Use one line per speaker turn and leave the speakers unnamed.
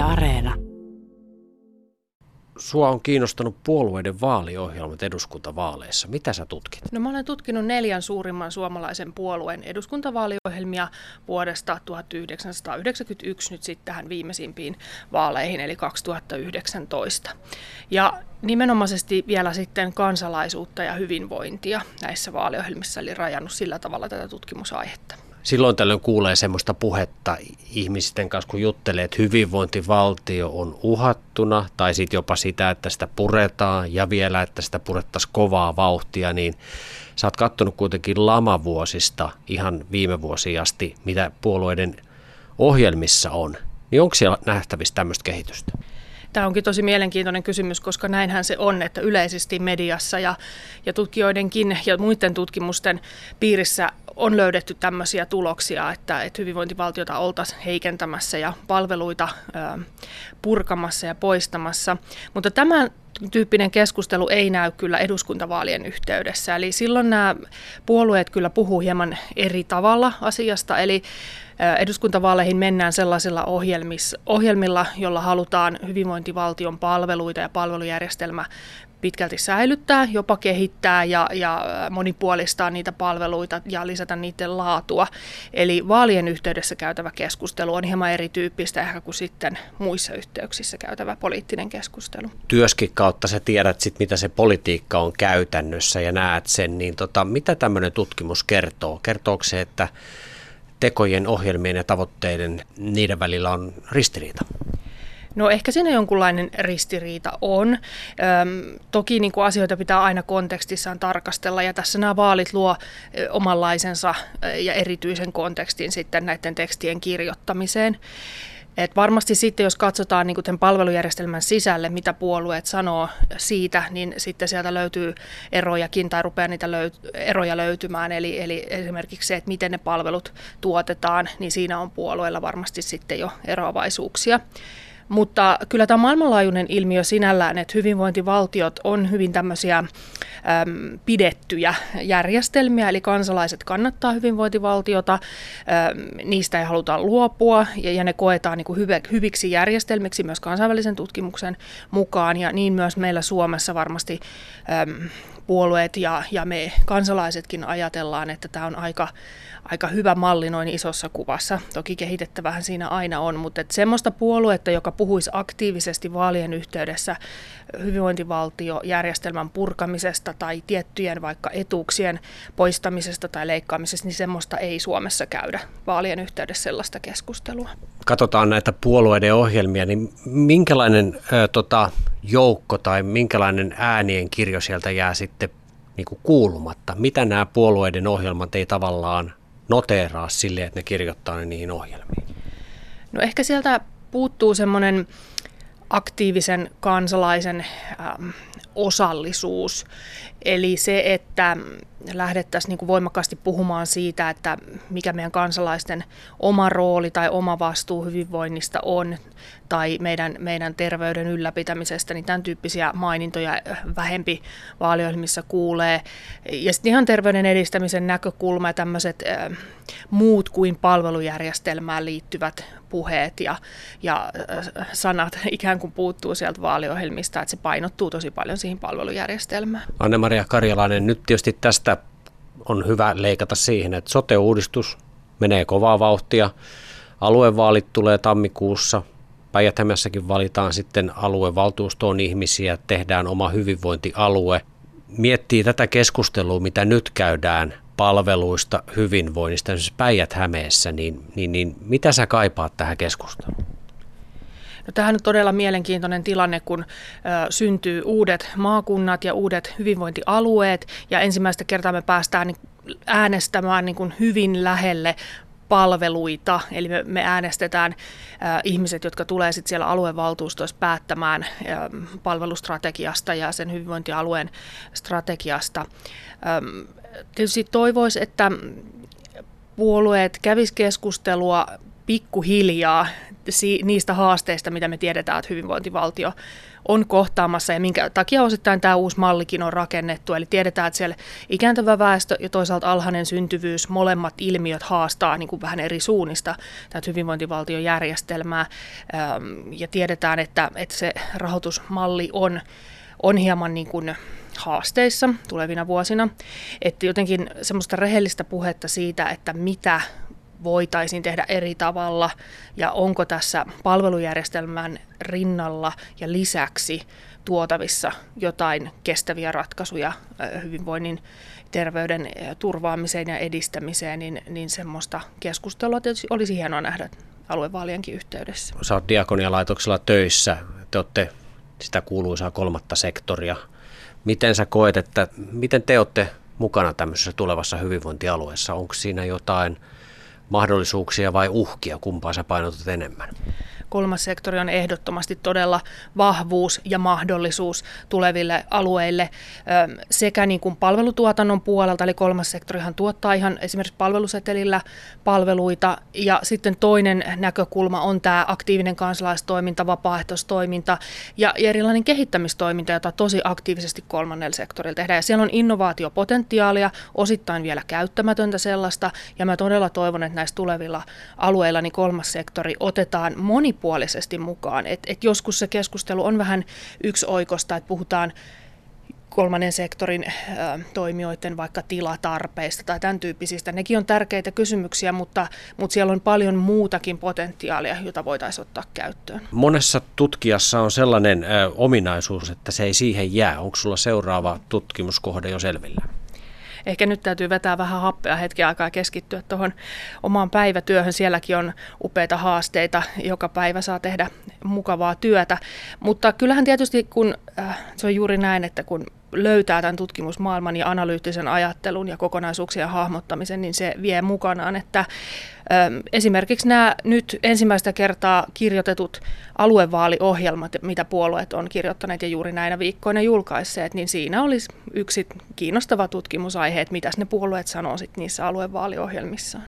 Yle Areena.
Sua on kiinnostanut puolueiden vaaliohjelmat eduskuntavaaleissa. Mitä sä tutkit?
No mä olen tutkinut neljän suurimman suomalaisen puolueen eduskuntavaaliohjelmia vuodesta 1991 nyt sitten tähän viimeisimpiin vaaleihin, eli 2019. Ja nimenomaisesti vielä sitten kansalaisuutta ja hyvinvointia näissä vaaliohjelmissa, eli rajannut sillä tavalla tätä tutkimusaihetta
silloin tällöin kuulee semmoista puhetta ihmisten kanssa, kun juttelee, että hyvinvointivaltio on uhattuna, tai sitten jopa sitä, että sitä puretaan, ja vielä, että sitä purettaisiin kovaa vauhtia, niin sä oot katsonut kuitenkin lamavuosista ihan viime vuosiin asti, mitä puolueiden ohjelmissa on. Niin onko siellä nähtävissä tämmöistä kehitystä?
Tämä onkin tosi mielenkiintoinen kysymys, koska näinhän se on, että yleisesti mediassa ja, ja tutkijoidenkin ja muiden tutkimusten piirissä on löydetty tämmöisiä tuloksia, että, että hyvinvointivaltiota oltaisiin heikentämässä ja palveluita ö, purkamassa ja poistamassa. Mutta tämä tyyppinen keskustelu ei näy kyllä eduskuntavaalien yhteydessä. Eli silloin nämä puolueet kyllä puhuu hieman eri tavalla asiasta. Eli eduskuntavaaleihin mennään sellaisilla ohjelmilla, jolla halutaan hyvinvointivaltion palveluita ja palvelujärjestelmä pitkälti säilyttää, jopa kehittää ja, ja monipuolistaa niitä palveluita ja lisätä niiden laatua. Eli vaalien yhteydessä käytävä keskustelu on hieman erityyppistä ehkä kuin sitten muissa yhteyksissä käytävä poliittinen keskustelu.
Työskin kautta sä tiedät sit, mitä se politiikka on käytännössä ja näet sen, niin tota, mitä tämmöinen tutkimus kertoo? Kertooko se, että tekojen, ohjelmien ja tavoitteiden, niiden välillä on ristiriita?
No ehkä siinä jonkunlainen ristiriita on. Öm, toki niin kuin asioita pitää aina kontekstissaan tarkastella ja tässä nämä vaalit luo omanlaisensa ja erityisen kontekstin sitten näiden tekstien kirjoittamiseen. Et varmasti sitten, jos katsotaan niin tämän palvelujärjestelmän sisälle, mitä puolueet sanoo siitä, niin sitten sieltä löytyy erojakin tai rupeaa niitä löy- eroja löytymään. Eli, eli esimerkiksi se, että miten ne palvelut tuotetaan, niin siinä on puolueilla varmasti sitten jo eroavaisuuksia. Mutta kyllä tämä maailmanlaajuinen ilmiö sinällään, että hyvinvointivaltiot on hyvin tämmöisiä äm, pidettyjä järjestelmiä, eli kansalaiset kannattaa hyvinvointivaltiota, äm, niistä ei haluta luopua ja, ja ne koetaan niin kuin hyve, hyviksi järjestelmiksi myös kansainvälisen tutkimuksen mukaan ja niin myös meillä Suomessa varmasti äm, puolueet ja, ja me kansalaisetkin ajatellaan, että tämä on aika, aika hyvä malli noin isossa kuvassa. Toki kehitettävähän siinä aina on, mutta että semmoista puoluetta, joka puhuisi aktiivisesti vaalien yhteydessä hyvinvointivaltiojärjestelmän purkamisesta tai tiettyjen vaikka etuuksien poistamisesta tai leikkaamisesta, niin semmoista ei Suomessa käydä vaalien yhteydessä sellaista keskustelua.
Katsotaan näitä puolueiden ohjelmia, niin minkälainen ö, tota, joukko tai minkälainen äänien kirjo sieltä jää sitten niin kuin kuulumatta? Mitä nämä puolueiden ohjelmat ei tavallaan noteeraa sille, että ne kirjoittaa ne niihin ohjelmiin?
No ehkä sieltä puuttuu semmoinen aktiivisen kansalaisen osallisuus. Eli se, että lähdettäisiin niin voimakkaasti puhumaan siitä, että mikä meidän kansalaisten oma rooli tai oma vastuu hyvinvoinnista on, tai meidän, meidän terveyden ylläpitämisestä, niin tämän tyyppisiä mainintoja vähempi vaaliohjelmissa kuulee. Ja sitten ihan terveyden edistämisen näkökulma ja tämmöiset äh, muut kuin palvelujärjestelmään liittyvät puheet ja, ja sanat ikään kuin puuttuu sieltä vaaliohjelmista, että se painottuu tosi paljon siihen palvelujärjestelmään.
Anne-Maria Karjalainen, nyt tietysti tästä on hyvä leikata siihen, että sote-uudistus menee kovaa vauhtia. Aluevaalit tulee tammikuussa. päijät valitaan sitten aluevaltuustoon ihmisiä, tehdään oma hyvinvointialue. Miettii tätä keskustelua, mitä nyt käydään palveluista, hyvinvoinnista, esimerkiksi Päijät-Hämeessä, niin, niin, niin mitä sä kaipaat tähän keskusteluun?
No, on todella mielenkiintoinen tilanne, kun ö, syntyy uudet maakunnat ja uudet hyvinvointialueet ja ensimmäistä kertaa me päästään niin äänestämään niin kuin hyvin lähelle palveluita, eli me, me äänestetään äh, ihmiset, jotka tulee sitten siellä aluevaltuustoissa päättämään äh, palvelustrategiasta ja sen hyvinvointialueen strategiasta. Ähm, tietysti toivoisi, että puolueet kävis keskustelua pikkuhiljaa niistä haasteista, mitä me tiedetään, että hyvinvointivaltio on kohtaamassa ja minkä takia osittain tämä uusi mallikin on rakennettu. Eli tiedetään, että siellä ikääntyvä väestö ja toisaalta alhainen syntyvyys, molemmat ilmiöt haastaa niin kuin vähän eri suunnista tätä hyvinvointivaltion järjestelmää. Ja tiedetään, että, että se rahoitusmalli on, on hieman niin kuin haasteissa tulevina vuosina. Että jotenkin semmoista rehellistä puhetta siitä, että mitä voitaisiin tehdä eri tavalla ja onko tässä palvelujärjestelmän rinnalla ja lisäksi tuotavissa jotain kestäviä ratkaisuja hyvinvoinnin terveyden turvaamiseen ja edistämiseen, niin, niin semmoista keskustelua tietysti olisi hienoa nähdä aluevaalienkin yhteydessä.
Sä oot diakonialaitoksella töissä, te olette sitä kuuluisaa kolmatta sektoria. Miten sä koet, että miten te olette mukana tämmöisessä tulevassa hyvinvointialueessa? Onko siinä jotain mahdollisuuksia vai uhkia, kumpaa sä painotat enemmän?
Kolmas sektori on ehdottomasti todella vahvuus ja mahdollisuus tuleville alueille. Sekä niin kuin palvelutuotannon puolelta, eli kolmas sektorihan tuottaa ihan esimerkiksi palvelusetelillä palveluita, ja sitten toinen näkökulma on tämä aktiivinen kansalaistoiminta, vapaaehtoistoiminta ja erilainen kehittämistoiminta, jota tosi aktiivisesti kolmannella sektorilla tehdään. Ja siellä on innovaatiopotentiaalia, osittain vielä käyttämätöntä sellaista, ja mä todella toivon, että näissä tulevilla alueilla niin kolmas sektori otetaan moni monipuolisesti mukaan. Et, et joskus se keskustelu on vähän yksi oikosta, että puhutaan kolmannen sektorin ä, toimijoiden vaikka tilatarpeista tai tämän tyyppisistä. Nekin on tärkeitä kysymyksiä, mutta, mutta siellä on paljon muutakin potentiaalia, jota voitaisiin ottaa käyttöön.
Monessa tutkijassa on sellainen ä, ominaisuus, että se ei siihen jää. Onko sulla seuraava tutkimuskohde jo selvillä?
Ehkä nyt täytyy vetää vähän happea hetken aikaa ja keskittyä tuohon omaan päivätyöhön. Sielläkin on upeita haasteita, joka päivä saa tehdä mukavaa työtä. Mutta kyllähän tietysti kun äh, se on juuri näin, että kun löytää tämän tutkimusmaailman ja analyyttisen ajattelun ja kokonaisuuksien hahmottamisen, niin se vie mukanaan, että Esimerkiksi nämä nyt ensimmäistä kertaa kirjoitetut aluevaaliohjelmat, mitä puolueet on kirjoittaneet ja juuri näinä viikkoina julkaisseet, niin siinä olisi yksi kiinnostava tutkimusaihe, että mitä ne puolueet sanoo niissä aluevaaliohjelmissaan.